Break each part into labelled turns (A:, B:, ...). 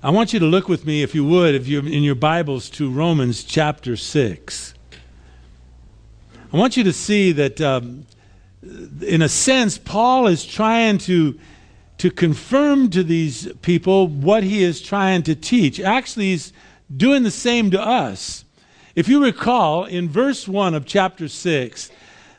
A: I want you to look with me, if you would, if you in your Bibles, to Romans chapter 6. I want you to see that, um, in a sense, Paul is trying to, to confirm to these people what he is trying to teach. Actually, he's doing the same to us. If you recall, in verse 1 of chapter 6,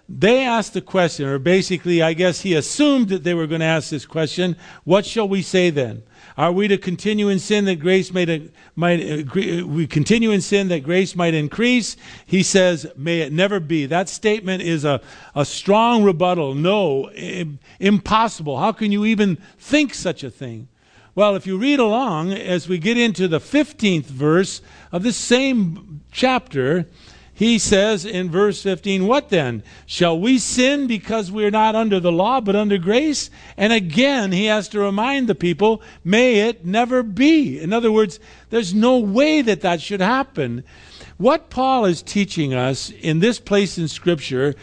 A: they asked the question, or basically, I guess he assumed that they were going to ask this question What shall we say then? Are we to continue in sin that grace might, might uh, we continue in sin that grace might increase? He says, may it never be. That statement is a, a strong rebuttal. No, impossible. How can you even think such a thing? Well, if you read along as we get into the 15th verse of this same chapter, he says in verse 15, What then? Shall we sin because we are not under the law but under grace? And again, he has to remind the people, May it never be. In other words, there's no way that that should happen. What Paul is teaching us in this place in Scripture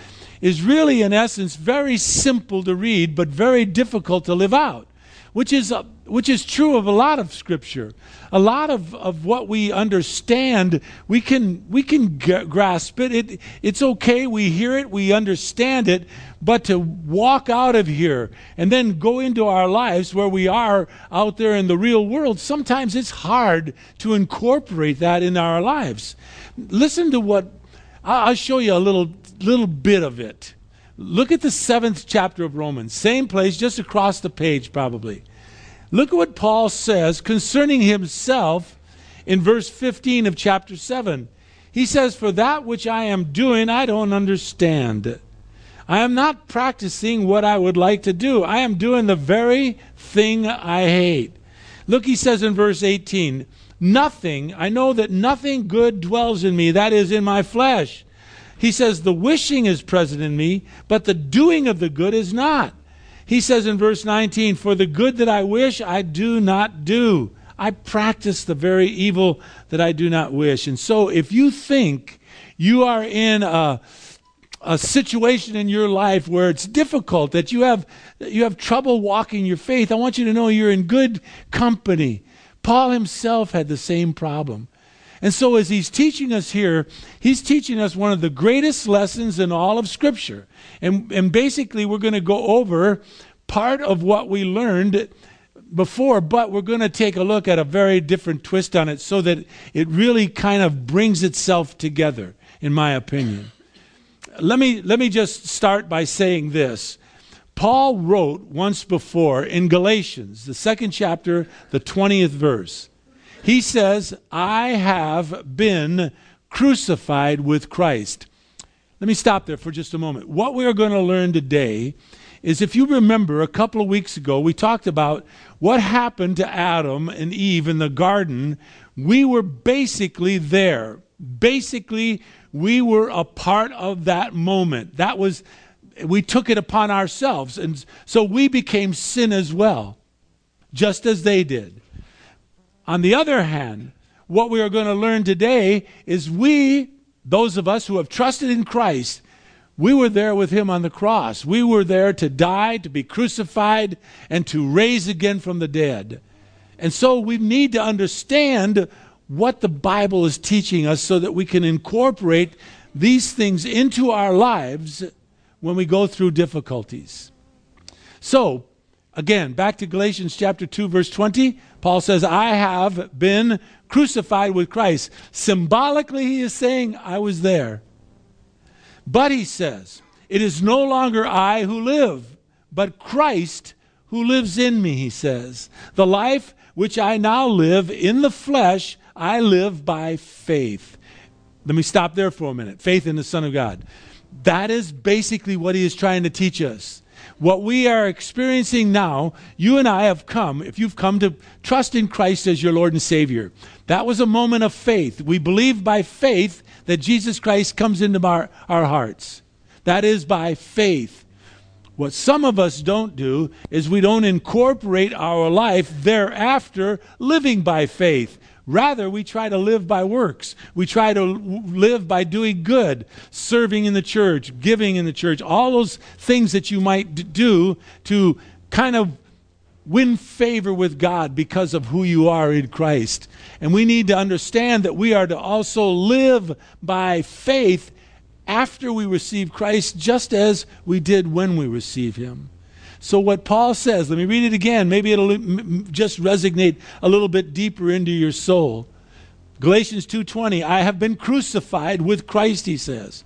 A: is really, in essence, very simple to read, but very difficult to live out, which is, which is true of a lot of Scripture a lot of, of what we understand, we can, we can g- grasp it. it. It's okay. We hear it, we understand it. But to walk out of here and then go into our lives where we are out there in the real world, sometimes it's hard to incorporate that in our lives. Listen to what I'll show you a little, little bit of it. Look at the seventh chapter of Romans, same place, just across the page, probably. Look at what Paul says concerning himself in verse 15 of chapter 7. He says, For that which I am doing, I don't understand. I am not practicing what I would like to do. I am doing the very thing I hate. Look, he says in verse 18, Nothing, I know that nothing good dwells in me, that is, in my flesh. He says, The wishing is present in me, but the doing of the good is not. He says in verse 19, For the good that I wish, I do not do. I practice the very evil that I do not wish. And so if you think you are in a, a situation in your life where it's difficult, that you have, you have trouble walking your faith, I want you to know you're in good company. Paul himself had the same problem. And so, as he's teaching us here, he's teaching us one of the greatest lessons in all of Scripture. And, and basically, we're going to go over part of what we learned before, but we're going to take a look at a very different twist on it so that it really kind of brings itself together, in my opinion. Let me, let me just start by saying this. Paul wrote once before in Galatians, the second chapter, the 20th verse. He says, I have been crucified with Christ. Let me stop there for just a moment. What we are going to learn today is if you remember a couple of weeks ago, we talked about what happened to Adam and Eve in the garden. We were basically there. Basically, we were a part of that moment. That was, we took it upon ourselves. And so we became sin as well, just as they did. On the other hand, what we are going to learn today is we, those of us who have trusted in Christ, we were there with him on the cross. We were there to die, to be crucified, and to raise again from the dead. And so we need to understand what the Bible is teaching us so that we can incorporate these things into our lives when we go through difficulties. So, again, back to Galatians chapter 2 verse 20. Paul says, I have been crucified with Christ. Symbolically, he is saying, I was there. But he says, it is no longer I who live, but Christ who lives in me, he says. The life which I now live in the flesh, I live by faith. Let me stop there for a minute. Faith in the Son of God. That is basically what he is trying to teach us. What we are experiencing now, you and I have come, if you've come to trust in Christ as your Lord and Savior, that was a moment of faith. We believe by faith that Jesus Christ comes into our, our hearts. That is by faith. What some of us don't do is we don't incorporate our life thereafter living by faith. Rather, we try to live by works. We try to live by doing good, serving in the church, giving in the church, all those things that you might do to kind of win favor with God because of who you are in Christ. And we need to understand that we are to also live by faith after we receive Christ, just as we did when we receive Him. So, what Paul says, let me read it again. Maybe it'll just resonate a little bit deeper into your soul. Galatians 2:20 I have been crucified with Christ he says.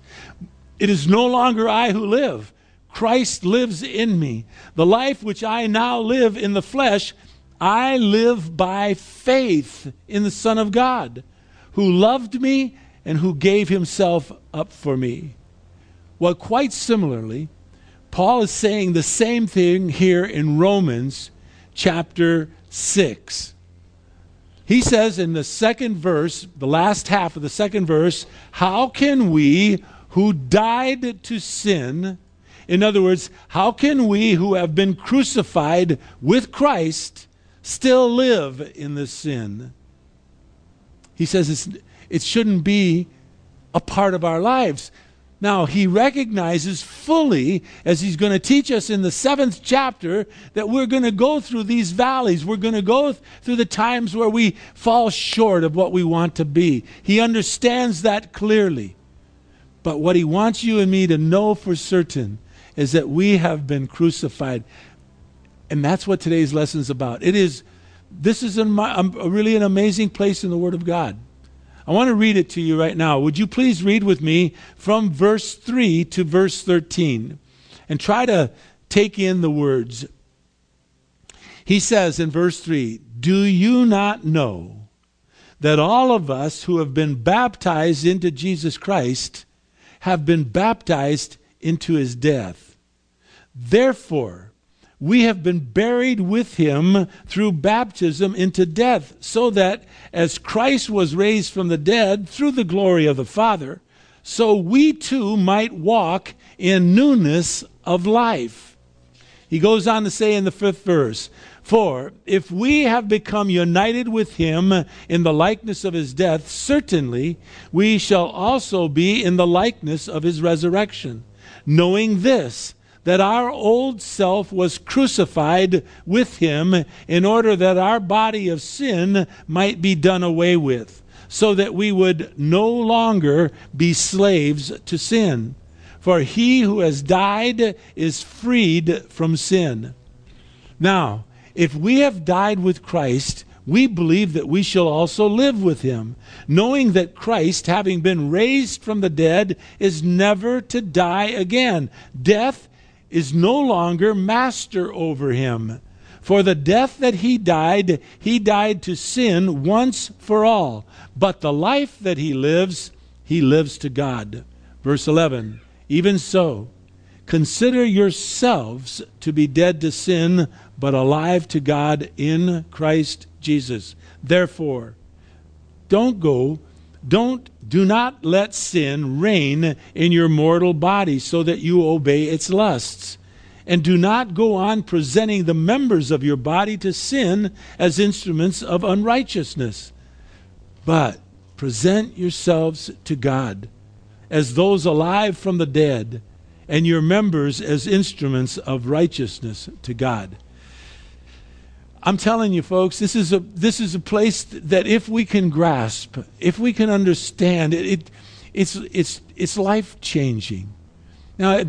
A: It is no longer I who live Christ lives in me. The life which I now live in the flesh I live by faith in the Son of God who loved me and who gave himself up for me. Well, quite similarly, Paul is saying the same thing here in Romans chapter 6. He says in the second verse, the last half of the second verse, How can we who died to sin, in other words, how can we who have been crucified with Christ still live in this sin? He says it shouldn't be a part of our lives. Now, he recognizes fully, as he's going to teach us in the seventh chapter, that we're going to go through these valleys. We're going to go through the times where we fall short of what we want to be. He understands that clearly. But what he wants you and me to know for certain is that we have been crucified. And that's what today's lesson is about. It is, this is a, a really an amazing place in the Word of God. I want to read it to you right now. Would you please read with me from verse 3 to verse 13 and try to take in the words. He says in verse 3 Do you not know that all of us who have been baptized into Jesus Christ have been baptized into his death? Therefore, we have been buried with him through baptism into death, so that as Christ was raised from the dead through the glory of the Father, so we too might walk in newness of life. He goes on to say in the fifth verse, For if we have become united with him in the likeness of his death, certainly we shall also be in the likeness of his resurrection, knowing this that our old self was crucified with him in order that our body of sin might be done away with, so that we would no longer be slaves to sin. For he who has died is freed from sin. Now, if we have died with Christ, we believe that we shall also live with him, knowing that Christ, having been raised from the dead, is never to die again. Death is no longer master over him. For the death that he died, he died to sin once for all. But the life that he lives, he lives to God. Verse 11 Even so, consider yourselves to be dead to sin, but alive to God in Christ Jesus. Therefore, don't go don't do not let sin reign in your mortal body so that you obey its lusts. And do not go on presenting the members of your body to sin as instruments of unrighteousness. But present yourselves to God as those alive from the dead, and your members as instruments of righteousness to God. I'm telling you, folks, this is a this is a place that if we can grasp, if we can understand it, it it's it's it's life changing. Now,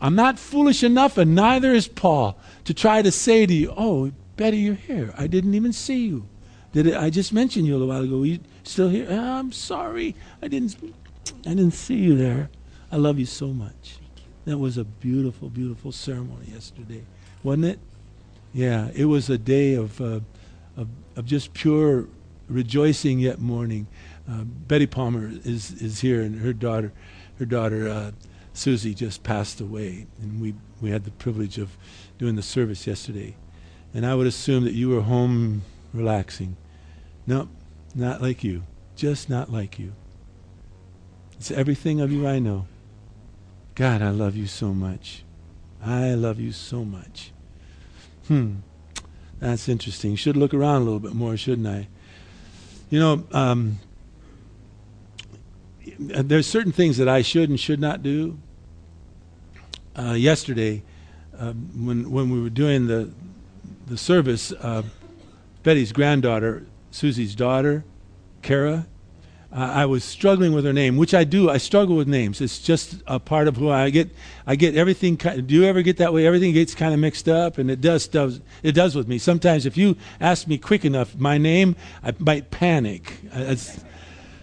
A: I'm not foolish enough, and neither is Paul, to try to say to you, "Oh, Betty, you're here. I didn't even see you. Did it, I just mentioned you a little while ago? Are you still here? Oh, I'm sorry, I didn't I didn't see you there. I love you so much. That was a beautiful, beautiful ceremony yesterday, wasn't it? Yeah, it was a day of, uh, of, of, just pure rejoicing yet mourning. Uh, Betty Palmer is, is here, and her daughter, her daughter uh, Susie, just passed away, and we, we had the privilege of doing the service yesterday. And I would assume that you were home relaxing. No, not like you. Just not like you. It's everything of you I know. God, I love you so much. I love you so much. Hmm, that's interesting. Should look around a little bit more, shouldn't I? You know, um, there's certain things that I should and should not do. Uh, yesterday, uh, when when we were doing the the service, uh, Betty's granddaughter, Susie's daughter, Kara, I was struggling with her name, which I do. I struggle with names. It's just a part of who I get. I get everything. Do you ever get that way? Everything gets kind of mixed up, and it does. Does it does with me? Sometimes, if you ask me quick enough, my name, I might panic. It's,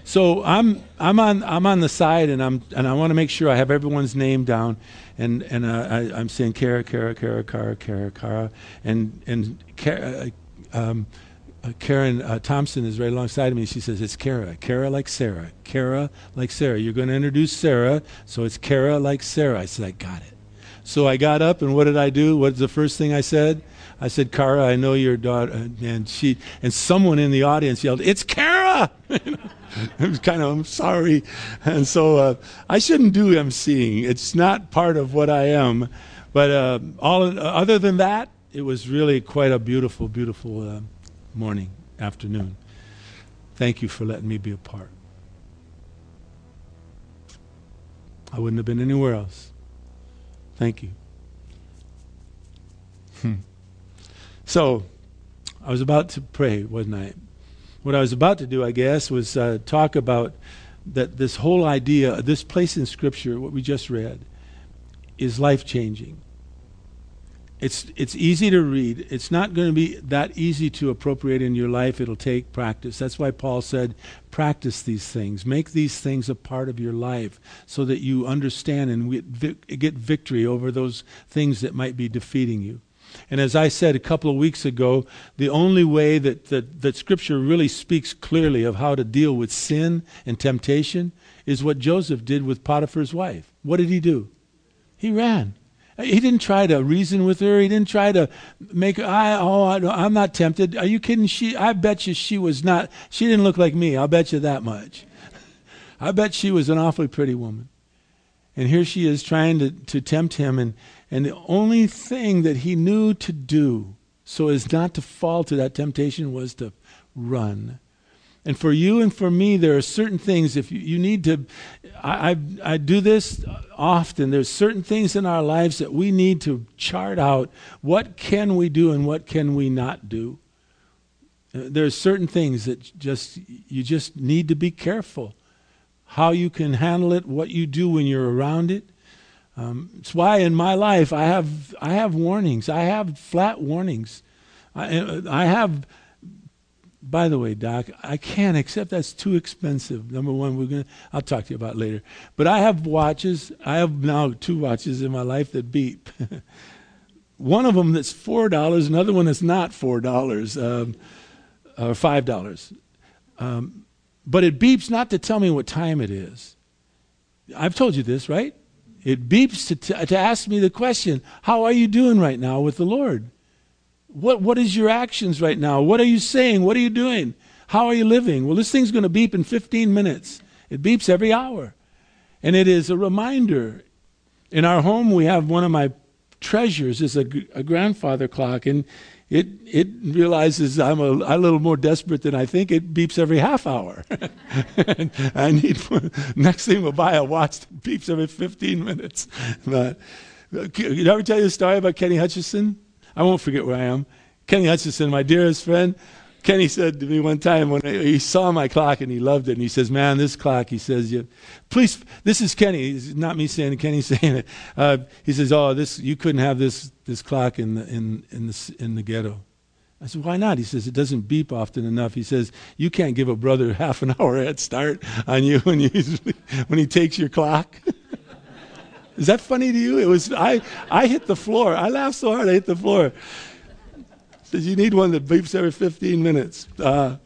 A: so I'm I'm on I'm on the side, and I'm and I want to make sure I have everyone's name down, and and uh, I, I'm saying Kara, Kara, Kara, Kara, Kara, Kara, and and Kara. Uh, um, Karen uh, Thompson is right alongside of me. She says, It's Kara. Kara like Sarah. Kara like Sarah. You're going to introduce Sarah, so it's Kara like Sarah. I said, I got it. So I got up, and what did I do? What's the first thing I said? I said, Kara, I know your daughter. Uh, and she, and someone in the audience yelled, It's Kara! I was kind of, I'm sorry. And so uh, I shouldn't do emceeing. It's not part of what I am. But uh, all, other than that, it was really quite a beautiful, beautiful uh, morning, afternoon. Thank you for letting me be a part. I wouldn't have been anywhere else. Thank you. Hmm. So, I was about to pray, wasn't I? What I was about to do, I guess, was uh, talk about that this whole idea, this place in Scripture, what we just read, is life changing. It's, it's easy to read. It's not going to be that easy to appropriate in your life. It'll take practice. That's why Paul said, practice these things. Make these things a part of your life so that you understand and get victory over those things that might be defeating you. And as I said a couple of weeks ago, the only way that, that, that Scripture really speaks clearly of how to deal with sin and temptation is what Joseph did with Potiphar's wife. What did he do? He ran. He didn't try to reason with her. He didn't try to make I oh I, am not tempted. Are you kidding? She I bet you she was not. She didn't look like me. I'll bet you that much. I bet she was an awfully pretty woman. And here she is trying to, to tempt him and, and the only thing that he knew to do so as not to fall to that temptation was to run. And for you and for me, there are certain things, if you, you need to, I, I, I, do this often. There's certain things in our lives that we need to chart out. What can we do and what can we not do? Uh, there's certain things that just, you just need to be careful. How you can handle it, what you do when you're around it. Um, it's why in my life I have, I have warnings. I have flat warnings. I, I have by the way, Doc, I can't accept that's too expensive. Number one, we're gonna I'll talk to you about later. But I have watches. I have now two watches in my life that beep. one of them that's four dollars, another one that's not four dollars, um, or five dollars. Um, but it beeps not to tell me what time it is. I've told you this, right? It beeps to, t- to ask me the question, How are you doing right now with the Lord? What, what is your actions right now? What are you saying? What are you doing? How are you living? Well, this thing's going to beep in 15 minutes. It beeps every hour. And it is a reminder. In our home, we have one of my treasures is a, a grandfather clock, and it, it realizes I'm a, a, little more desperate than I think. It beeps every half hour. I need next thing we'll buy a watch that beeps every 15 minutes. But, uh, did I ever tell you a story about Kenny Hutchison? I won't forget where I am. Kenny Hutchison, my dearest friend, Kenny said to me one time when he saw my clock and he loved it, and he says, "Man, this clock," he says, you, "Please, this is Kenny. It's not me saying it. Kenny saying it." Uh, he says, "Oh, this you couldn't have this this clock in the in in the in the ghetto." I said, "Why not?" He says, "It doesn't beep often enough." He says, "You can't give a brother half an hour head start on you when you when he takes your clock." Is that funny to you? It was I I hit the floor. I laughed so hard I hit the floor. Says you need one that beeps every 15 minutes. Uh,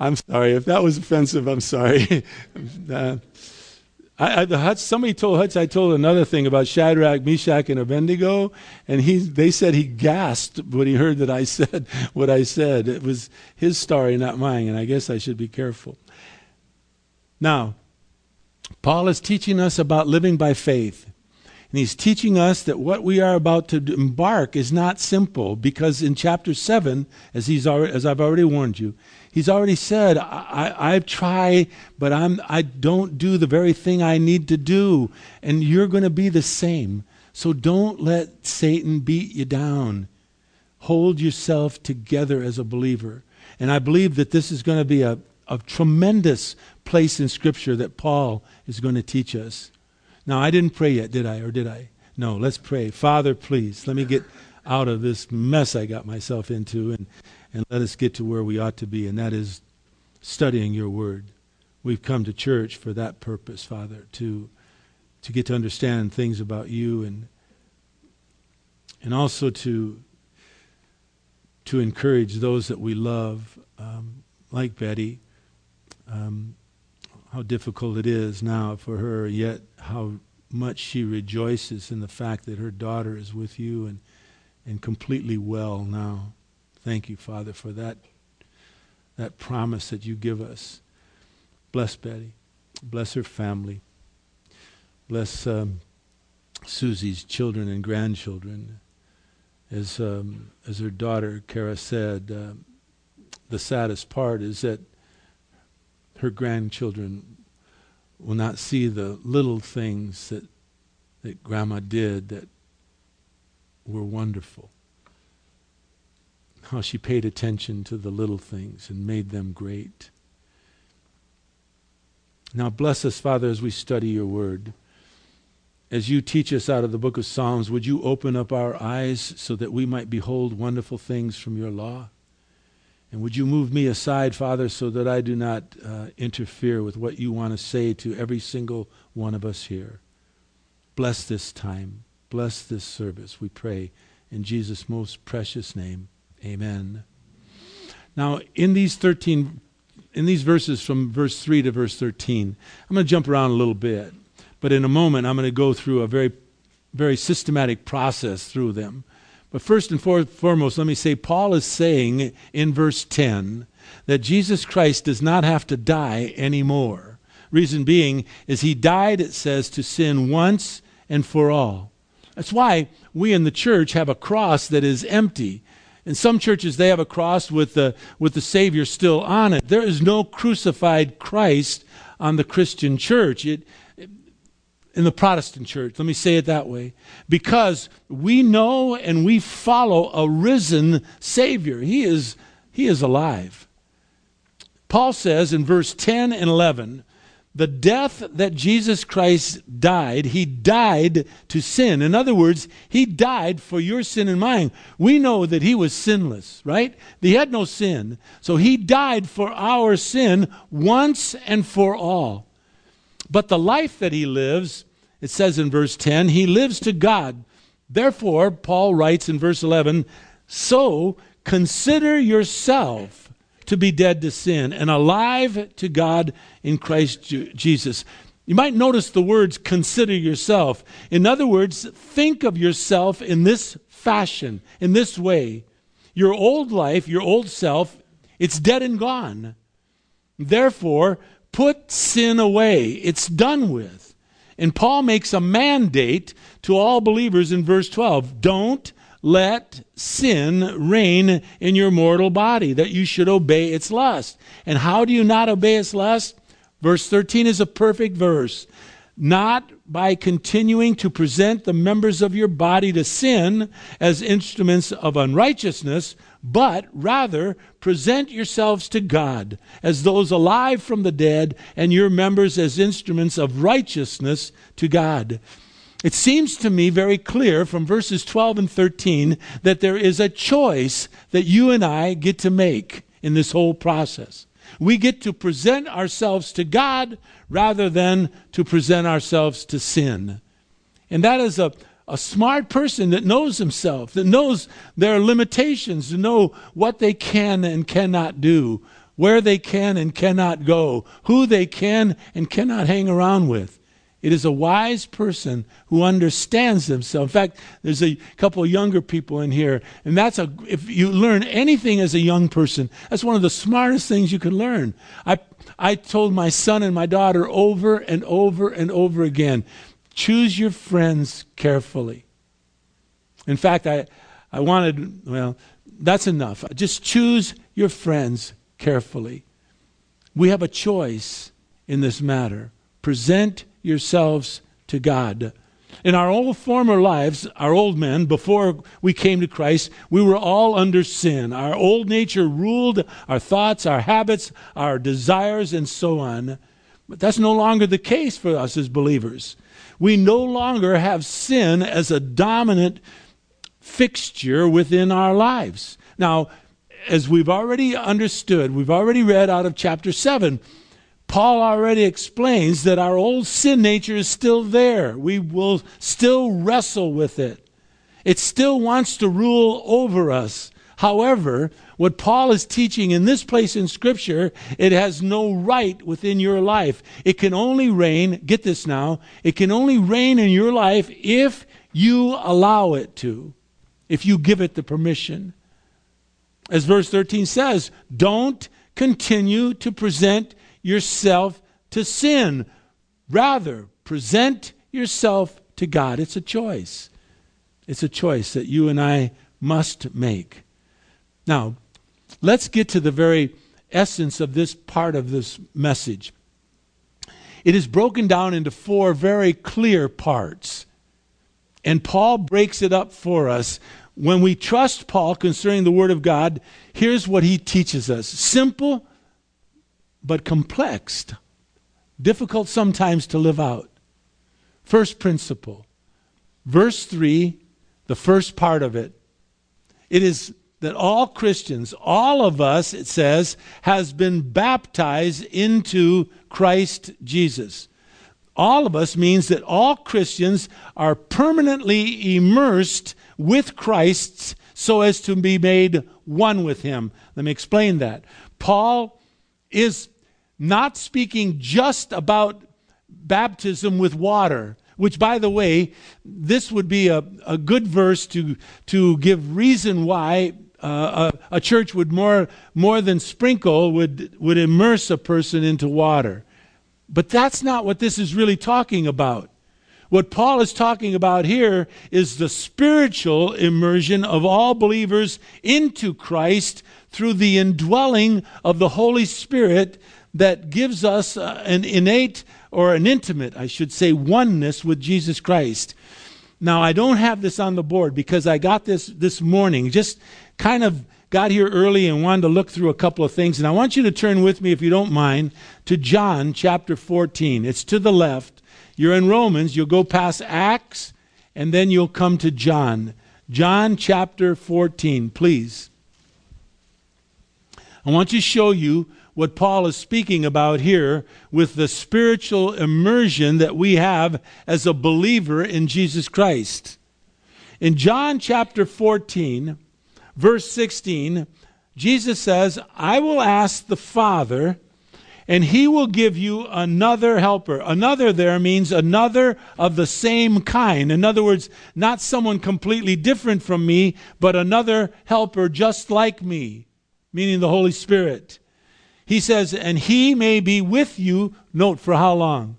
A: I'm sorry if that was offensive. I'm sorry. uh, I, I, the somebody told Hutch I told another thing about Shadrach, Meshach, and Abednego, and he they said he gasped when he heard that I said what I said. It was his story, not mine, and I guess I should be careful. Now, Paul is teaching us about living by faith. And he's teaching us that what we are about to embark is not simple because in chapter 7, as, he's already, as I've already warned you, he's already said, I, I, I try, but I'm, I don't do the very thing I need to do. And you're going to be the same. So don't let Satan beat you down. hold yourself together as a believer. And I believe that this is going to be a, a tremendous place in Scripture that Paul is going to teach us. Now, I didn't pray yet, did I? Or did I? No, let's pray. Father, please, let me get out of this mess I got myself into and, and let us get to where we ought to be, and that is studying your word. We've come to church for that purpose, Father, to, to get to understand things about you and, and also to, to encourage those that we love, um, like Betty. Um, how difficult it is now for her, yet how much she rejoices in the fact that her daughter is with you and, and completely well now. Thank you, Father, for that, that promise that you give us. Bless Betty. Bless her family. Bless um, Susie's children and grandchildren. As, um, as her daughter, Kara, said, uh, the saddest part is that her grandchildren will not see the little things that, that Grandma did that were wonderful. How she paid attention to the little things and made them great. Now, bless us, Father, as we study your word. As you teach us out of the book of Psalms, would you open up our eyes so that we might behold wonderful things from your law? And would you move me aside, Father, so that I do not uh, interfere with what you want to say to every single one of us here? Bless this time. Bless this service, we pray. In Jesus' most precious name, amen. Now, in these 13, in these verses from verse 3 to verse 13, I'm going to jump around a little bit. But in a moment, I'm going to go through a very, very systematic process through them. But first and foremost, let me say Paul is saying in verse 10 that Jesus Christ does not have to die anymore. Reason being is he died, it says, to sin once and for all. That's why we in the church have a cross that is empty. In some churches, they have a cross with the, with the Savior still on it. There is no crucified Christ on the Christian church. It, in the Protestant church. Let me say it that way. Because we know and we follow a risen Savior. He is, he is alive. Paul says in verse 10 and 11, the death that Jesus Christ died, he died to sin. In other words, he died for your sin and mine. We know that he was sinless, right? He had no sin. So he died for our sin once and for all. But the life that he lives, it says in verse 10, he lives to God. Therefore, Paul writes in verse 11, so consider yourself to be dead to sin and alive to God in Christ Jesus. You might notice the words consider yourself. In other words, think of yourself in this fashion, in this way. Your old life, your old self, it's dead and gone. Therefore, Put sin away. It's done with. And Paul makes a mandate to all believers in verse 12 don't let sin reign in your mortal body, that you should obey its lust. And how do you not obey its lust? Verse 13 is a perfect verse. Not by continuing to present the members of your body to sin as instruments of unrighteousness, but rather present yourselves to God as those alive from the dead, and your members as instruments of righteousness to God. It seems to me very clear from verses 12 and 13 that there is a choice that you and I get to make in this whole process. We get to present ourselves to God rather than to present ourselves to sin. And that is a, a smart person that knows himself, that knows their limitations, to know what they can and cannot do, where they can and cannot go, who they can and cannot hang around with. It is a wise person who understands themselves. In fact, there's a couple of younger people in here, and that's a if you learn anything as a young person, that's one of the smartest things you can learn. I I told my son and my daughter over and over and over again, choose your friends carefully. In fact, I I wanted well, that's enough. Just choose your friends carefully. We have a choice in this matter. Present yourselves to God. In our old former lives, our old men, before we came to Christ, we were all under sin. Our old nature ruled our thoughts, our habits, our desires, and so on. But that's no longer the case for us as believers. We no longer have sin as a dominant fixture within our lives. Now, as we've already understood, we've already read out of chapter 7, Paul already explains that our old sin nature is still there. We will still wrestle with it. It still wants to rule over us. However, what Paul is teaching in this place in Scripture, it has no right within your life. It can only reign, get this now, it can only reign in your life if you allow it to, if you give it the permission. As verse 13 says, don't continue to present yourself to sin. Rather, present yourself to God. It's a choice. It's a choice that you and I must make. Now, let's get to the very essence of this part of this message. It is broken down into four very clear parts. And Paul breaks it up for us. When we trust Paul concerning the Word of God, here's what he teaches us simple but complex, difficult sometimes to live out. First principle, verse 3, the first part of it. It is that all Christians, all of us, it says, has been baptized into Christ Jesus. All of us means that all Christians are permanently immersed with Christ so as to be made one with him. Let me explain that. Paul is not speaking just about baptism with water, which, by the way, this would be a, a good verse to, to give reason why uh, a, a, church would more, more than sprinkle, would, would immerse a person into water. But that's not what this is really talking about. What Paul is talking about here is the spiritual immersion of all believers into Christ through the indwelling of the Holy Spirit that gives us uh, an innate or an intimate, I should say, oneness with Jesus Christ. Now, I don't have this on the board because I got this this morning. Just kind of got here early and wanted to look through a couple of things. And I want you to turn with me, if you don't mind, to John chapter 14. It's to the left. You're in Romans, you'll go past Acts, and then you'll come to John. John chapter 14, please. I want to show you what Paul is speaking about here with the spiritual immersion that we have as a believer in Jesus Christ. In John chapter 14, verse 16, Jesus says, I will ask the Father, and he will give you another helper. Another there means another of the same kind. In other words, not someone completely different from me, but another helper just like me, meaning the Holy Spirit. He says, and he may be with you, note for how long?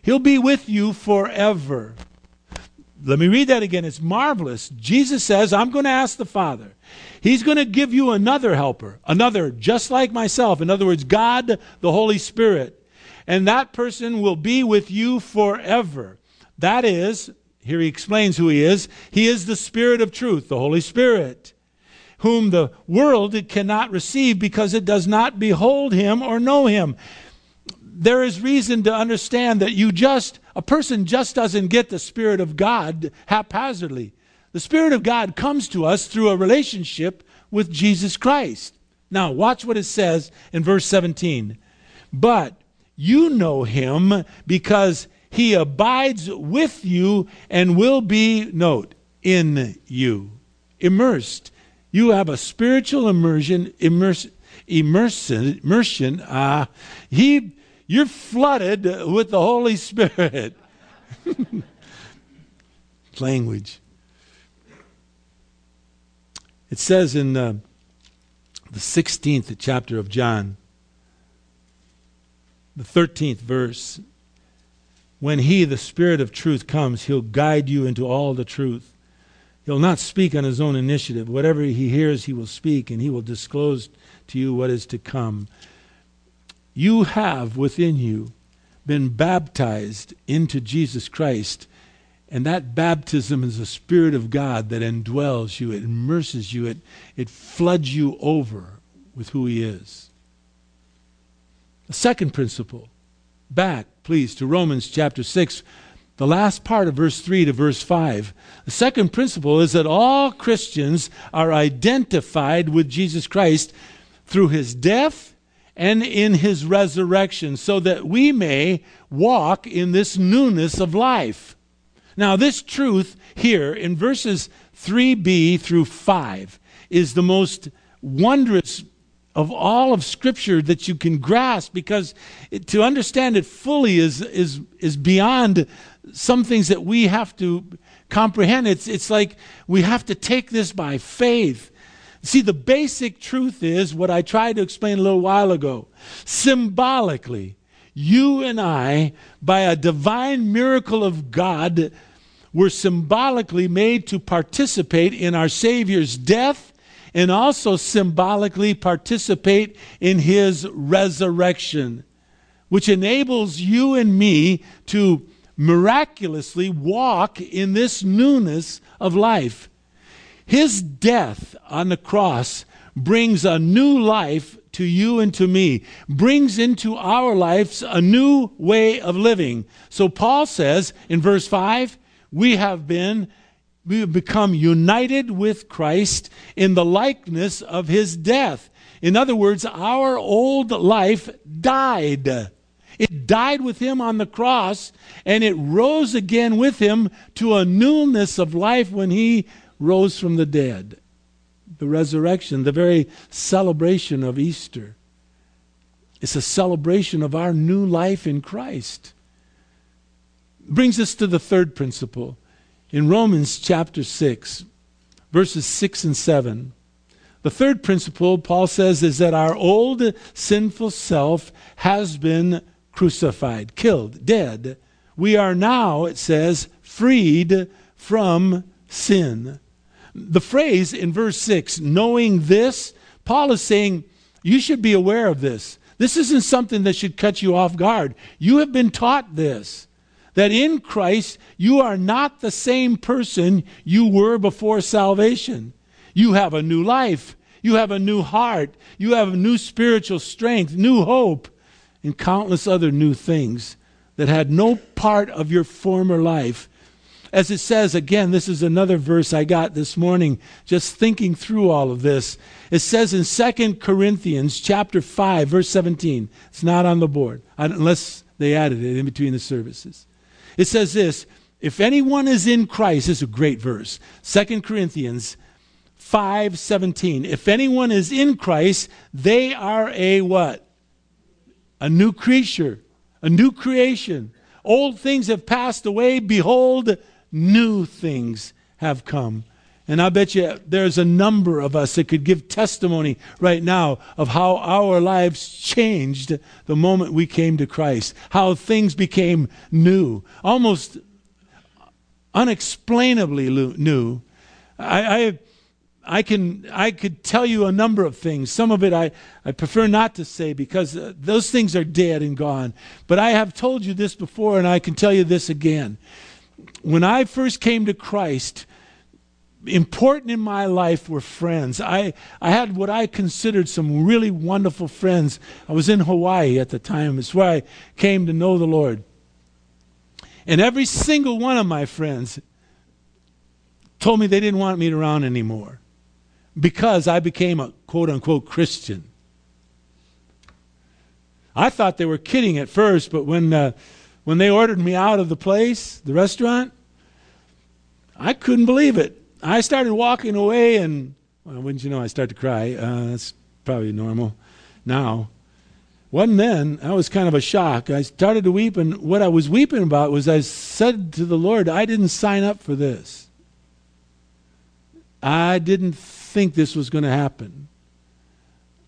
A: He'll be with you forever. Let me read that again. It's marvelous. Jesus says, I'm going to ask the Father. He's going to give you another helper, another just like myself. In other words, God, the Holy Spirit. And that person will be with you forever. That is, here he explains who he is. He is the Spirit of truth, the Holy Spirit whom the world cannot receive because it does not behold him or know him. There is reason to understand that you just, a person just doesn't get the Spirit of God haphazardly. The Spirit of God comes to us through a relationship with Jesus Christ. Now, watch what it says in verse 17. But you know him because he abides with you and will be, note, in you, immersed you have a spiritual immersion, immersion, immersion. immersion uh, he, you're flooded with the Holy Spirit. Language. It says in uh, the 16th chapter of John, the 13th verse, when he, the Spirit of truth, comes, he'll guide you into all the truth. He'll not speak on his own initiative. Whatever he hears, he will speak, and he will disclose to you what is to come. You have within you been baptized into Jesus Christ, And that baptism is the Spirit of God that indwells you, it immerses you, it, it floods you over with who He is. The second principle, back, please, to Romans chapter 6, the last part of verse 3 to verse 5. The second principle is that all Christians are identified with Jesus Christ through his death and in his resurrection, so that we may walk in this newness of life. Now, this truth here in verses 3b through 5 is the most wondrous of all of Scripture that you can grasp because it, to understand it fully is, is, is beyond some things that we have to comprehend. It's, it's like we have to take this by faith. See, the basic truth is what I tried to explain a little while ago. Symbolically, you and I, by a divine miracle of God, were symbolically made to participate in our Savior's death and also symbolically participate in his resurrection, which enables you and me to miraculously walk in this newness of life. His death on the cross brings a new life to you and to me, brings into our lives a new way of living. So Paul says in verse 5 we have been we become united with Christ in the likeness of his death. In other words, our old life died. It died with him on the cross, and it rose again with him to a newness of life when he rose from the dead. The resurrection, the very celebration of Easter. It's a celebration of our new life in Christ. Brings us to the third principle in Romans chapter 6, verses 6 and 7. The third principle, Paul says, is that our old sinful self has been crucified, killed, dead. We are now, it says, freed from sin. The phrase in verse 6, knowing this, Paul is saying, you should be aware of this. This isn't something that should cut you off guard. You have been taught this that in Christ you are not the same person you were before salvation. You have a new life. You have a new heart. You have a new spiritual strength, new hope, and countless other new things that had no part of your former life. As it says, again, this is another verse I got this morning just thinking through all of this. It says in 2 Corinthians chapter 5 verse 17. It's not on the board unless they added it in between the services. It says this if anyone is in Christ, this is a great verse. 2 Corinthians 5:17. If anyone is in Christ, they are a what? A new creature, a new creation. Old things have passed away, behold, new things have come. And I bet you there's a number of us that could give testimony right now of how our lives changed the moment we came to Christ, how things became new, almost unexplainably new. I, I, I, can, I could tell you a number of things. Some of it I, I prefer not to say because uh, those things are dead and gone. But I have told you this before, and I can tell you this again. When I first came to Christ, important in my life were friends. I, I had what I considered some really wonderful friends. I was in Hawaii at the time. It's where I came to know the Lord. And every single one of my friends told me they didn't want me around anymore because I became a quote unquote Christian. I thought they were kidding at first, but when, uh, when they ordered me out of the place, the restaurant, I couldn't believe it. I started walking away, and well, wouldn't you know, I start to cry. Uh, that's probably normal now. Wasn't then. That was kind of a shock. I started to weep, and what I was weeping about was I said to the Lord, I didn't sign up for this. I didn't think this was going to happen.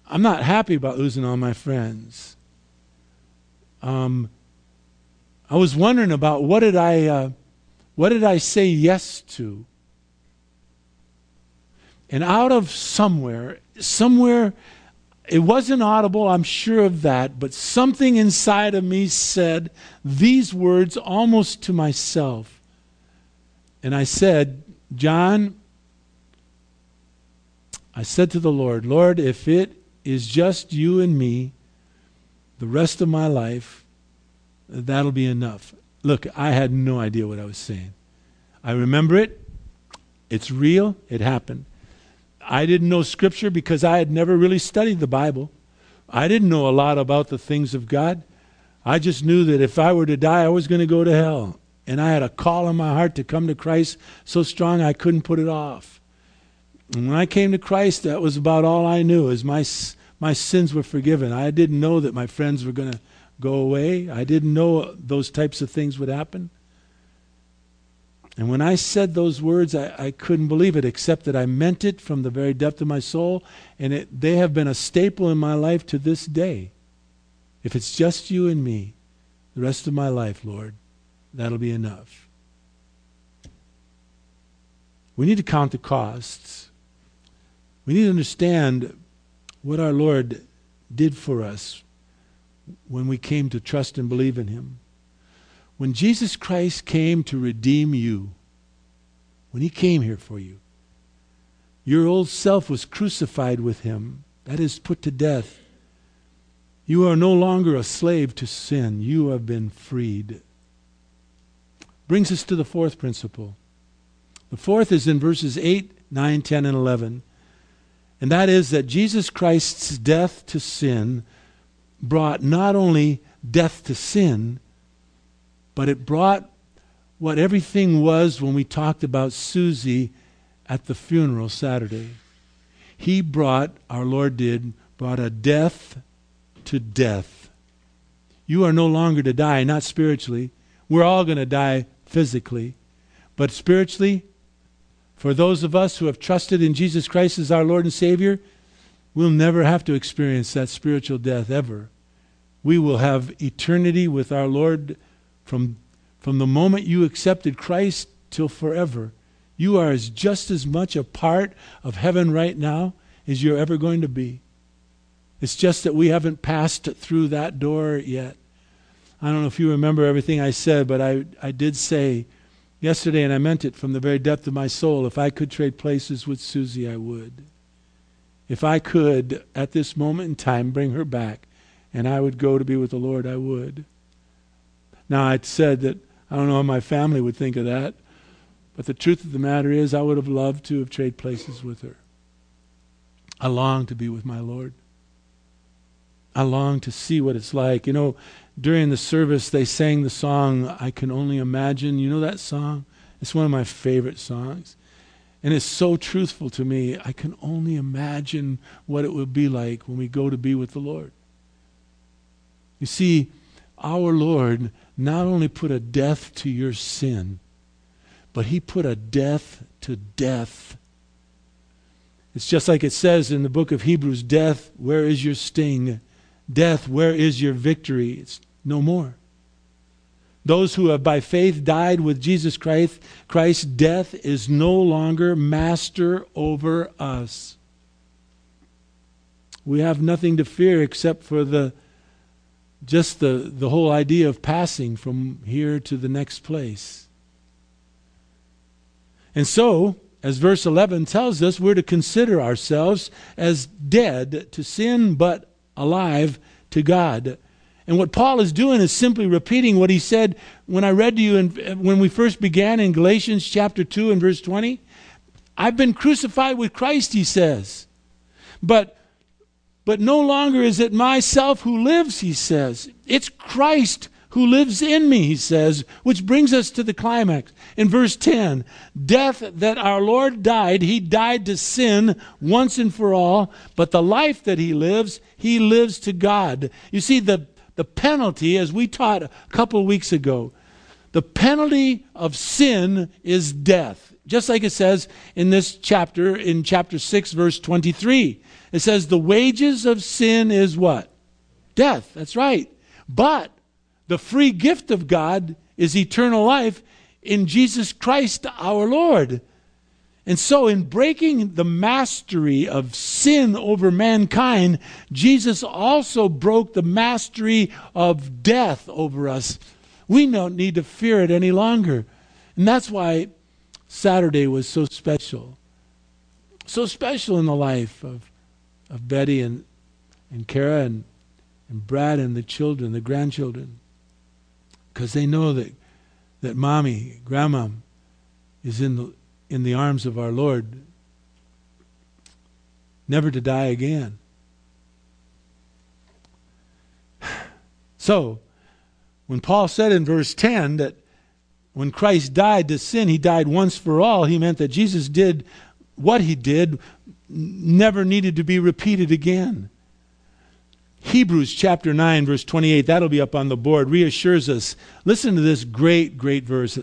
A: I'm not happy about losing all my friends. Um, I was wondering about what did I, uh, what did I say yes to? And out of somewhere, somewhere, it wasn't audible, I'm sure of that, but something inside of me said these words almost to myself And I said, John, I said to the Lord, Lord, if it is just you and me the rest of my life, that'll be enough. Look, I had no idea what I was saying. I remember it. It's real. It happened. I didn't know Scripture because I had never really studied the Bible. I didn't know a lot about the things of God. I just knew that if I were to die, I was going to go to hell. And I had a call in my heart to come to Christ so strong I couldn't put it off. And when I came to Christ, that was about all I knew, is my, my sins were forgiven. I didn't know that my friends were going to go away. I didn't know those types of things would happen. And when I said those words, I, I, couldn't believe it, except that I meant it from the very depth of my soul, and it, they have been a staple in my life to this day. If it's just you and me, the rest of my life, Lord, that'll be enough. We need to count the costs. We need to understand what our Lord did for us when we came to trust and believe in Him. When Jesus Christ came to redeem you, when he came here for you, your old self was crucified with him. That is, put to death. You are no longer a slave to sin. You have been freed. Brings us to the fourth principle. The fourth is in verses 8, 9, 10, and 11. And that is that Jesus Christ's death to sin brought not only death to sin, but it brought what everything was when we talked about Susie at the funeral Saturday. He brought, our Lord did, brought a death to death. You are no longer to die, not spiritually. We're all going to die physically. But spiritually, for those of us who have trusted in Jesus Christ as our Lord and Savior, we'll never have to experience that spiritual death ever. We will have eternity with our Lord from, from the moment you accepted Christ till forever. You are as just as much a part of heaven right now as you're ever going to be. It's just that we haven't passed through that door yet. I don't know if you remember everything I said, but I, I did say yesterday, and I meant it from the very depth of my soul if I could trade places with Susie, I would. If I could, at this moment in time, bring her back and I would go to be with the Lord, I would. Now, I said that I don't know how my family would think of that, but the truth of the matter is, I would have loved to have traded places with her. I long to be with my Lord. I long to see what it's like. You know, during the service, they sang the song, I Can Only Imagine. You know that song? It's one of my favorite songs. And it's so truthful to me. I can only imagine what it would be like when we go to be with the Lord. You see, our Lord not only put a death to your sin, but he put a death to death. It's just like it says in the book of Hebrews Death, where is your sting? Death, where is your victory? It's no more. Those who have by faith died with Jesus Christ, Christ, death is no longer master over us. We have nothing to fear except for the just the, the whole idea of passing from here to the next place. And so, as verse 11 tells us, we're to consider ourselves as dead to sin but alive to God. And what Paul is doing is simply repeating what he said when I read to you in, when we first began in Galatians chapter 2 and verse 20. I've been crucified with Christ, he says. But but no longer is it myself who lives, he says. It's Christ who lives in me, he says, which brings us to the climax. In verse 10, death that our Lord died, he died to sin once and for all, but the life that he lives, he lives to God. You see, the, the penalty, as we taught a couple of weeks ago, the penalty of sin is death. Just like it says in this chapter, in chapter 6, verse 23. It says the wages of sin is what? Death. That's right. But the free gift of God is eternal life in Jesus Christ our Lord. And so, in breaking the mastery of sin over mankind, Jesus also broke the mastery of death over us. We don't need to fear it any longer. And that's why Saturday was so special. So special in the life of, of Betty and, and Kara and, and Brad and the children, the grandchildren. Because they know that, that mommy, grandma, is in the, in the arms of our Lord, never to die again. So, when Paul said in verse 10 that when Christ died to sin, he died once for all, he meant that Jesus did what he did, never needed to be repeated again. Hebrews chapter 9, verse 28, that'll be up on the board, reassures us. Listen to this great, great verse.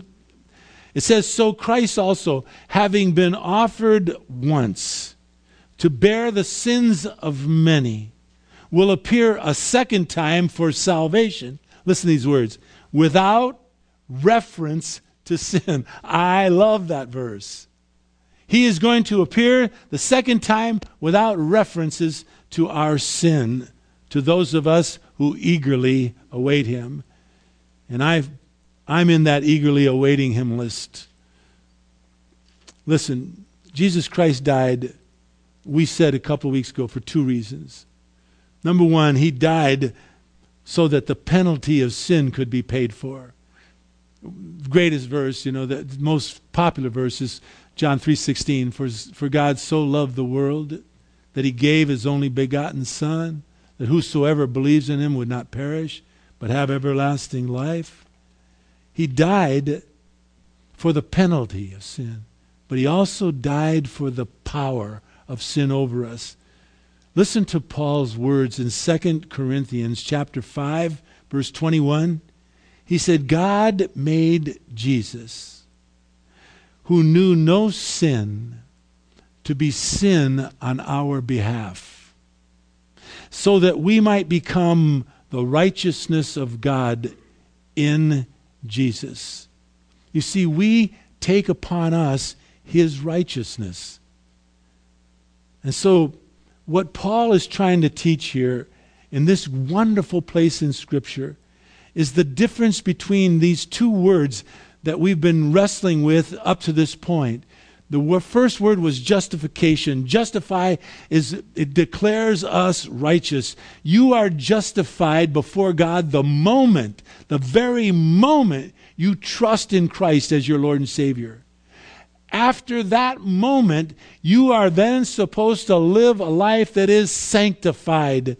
A: It says, So Christ also, having been offered once to bear the sins of many, will appear a second time for salvation. Listen to these words without reference to sin. I love that verse. He is going to appear the second time without references to our sin, to those of us who eagerly await him. And i I'm in that eagerly awaiting him list. Listen, Jesus Christ died, we said a couple of weeks ago, for two reasons. Number one, he died so that the penalty of sin could be paid for. Greatest verse, you know, the most popular verse is John 3:16, for for God so loved the world that he gave his only begotten son that whosoever believes in him would not perish but have everlasting life. He died for the penalty of sin, but he also died for the power of sin over us. Listen to Paul's words in 2 Corinthians chapter 5 verse 21. He said, "God made Jesus, who knew no sin, to be sin on our behalf, so that we might become the righteousness of God in Jesus." You see, we take upon us his righteousness. And so what Paul is trying to teach here in this wonderful place in Scripture is the difference between these two words that we've been wrestling with up to this point. The first word was justification. Justify is it declares us righteous. You are justified before God the moment, the very moment you trust in Christ as your Lord and Savior after that moment, you are then supposed to live a life that is sanctified.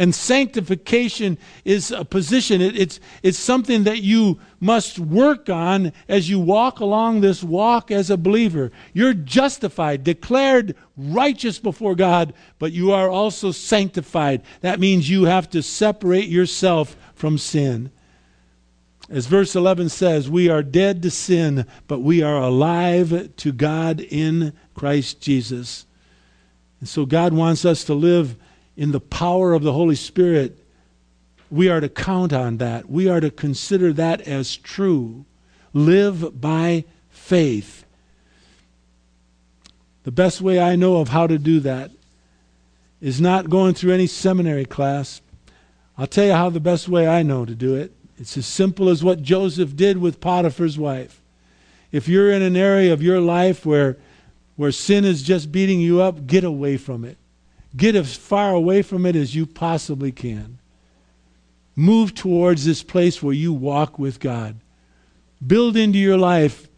A: And sanctification is a position, it, it's, it's something that you must work on as you walk along this walk as a believer. You're justified, declared righteous before God, but you are also sanctified. That means you have to separate yourself from sin. As verse 11 says, we are dead to sin, but we are alive to God in Christ Jesus. And so God wants us to live in the power of the Holy Spirit. We are to count on that. We are to consider that as true. Live by faith. The best way I know of how to do that is not going through any seminary class. I'll tell you how the best way I know to do it it's as simple as what Joseph did with Potiphar's wife. If you're in an area of your life where, where sin is just beating you up, get away from it. Get as far away from it as you possibly can. Move towards this place where you walk with God. Build into your life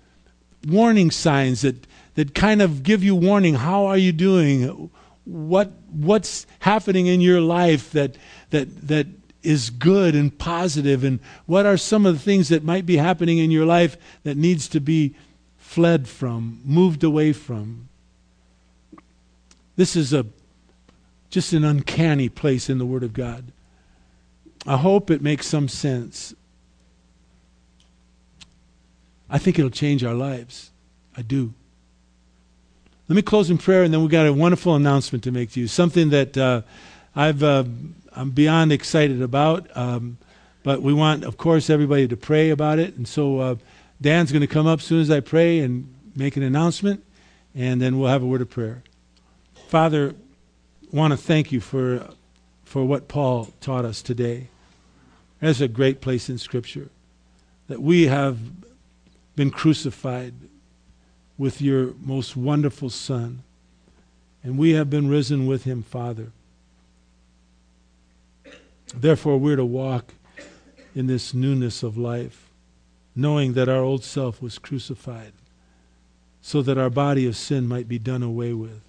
A: warning signs that, that kind of give you warning. How are you doing? What, what's happening in your life that, that, that is good and positive? positive and what are some of the things that might be happening in your life that needs to be fled from, moved away from. This is a just an uncanny place in the word of God. I hope it makes some sense. I think it'll change our lives. I do. Let me close in prayer, and then we've got a wonderful announcement to make to you. Something that uh, I've uh, I'm beyond excited about. Um, but we want, of course, everybody to pray about it. And so uh, Dan's going to come up soon as I pray and make an announcement, and then we'll have a word of prayer. Father, want to thank you for, for what Paul taught us today. That's a great place in Scripture that we have been crucified with your most wonderful Son. And we have been risen with him, Father. Therefore, we're to walk in this newness of life, knowing that our old self was crucified so that our body of sin might be done away with.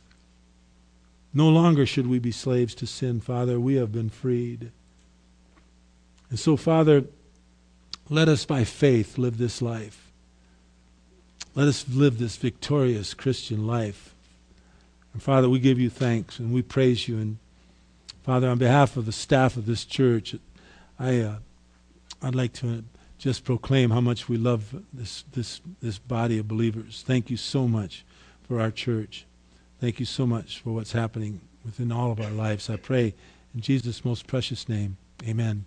A: No longer should we be slaves to sin, Father. We have been freed. And so, Father, let us by faith live this life. Let us live this victorious Christian life. And Father, we give you thanks and we praise you. And Father, on behalf of the staff of this church, I, uh, I'd like to just proclaim how much we love this, this, this body of believers. Thank you so much for our church. Thank you so much for what's happening within all of our lives. I pray in Jesus' most precious name. Amen.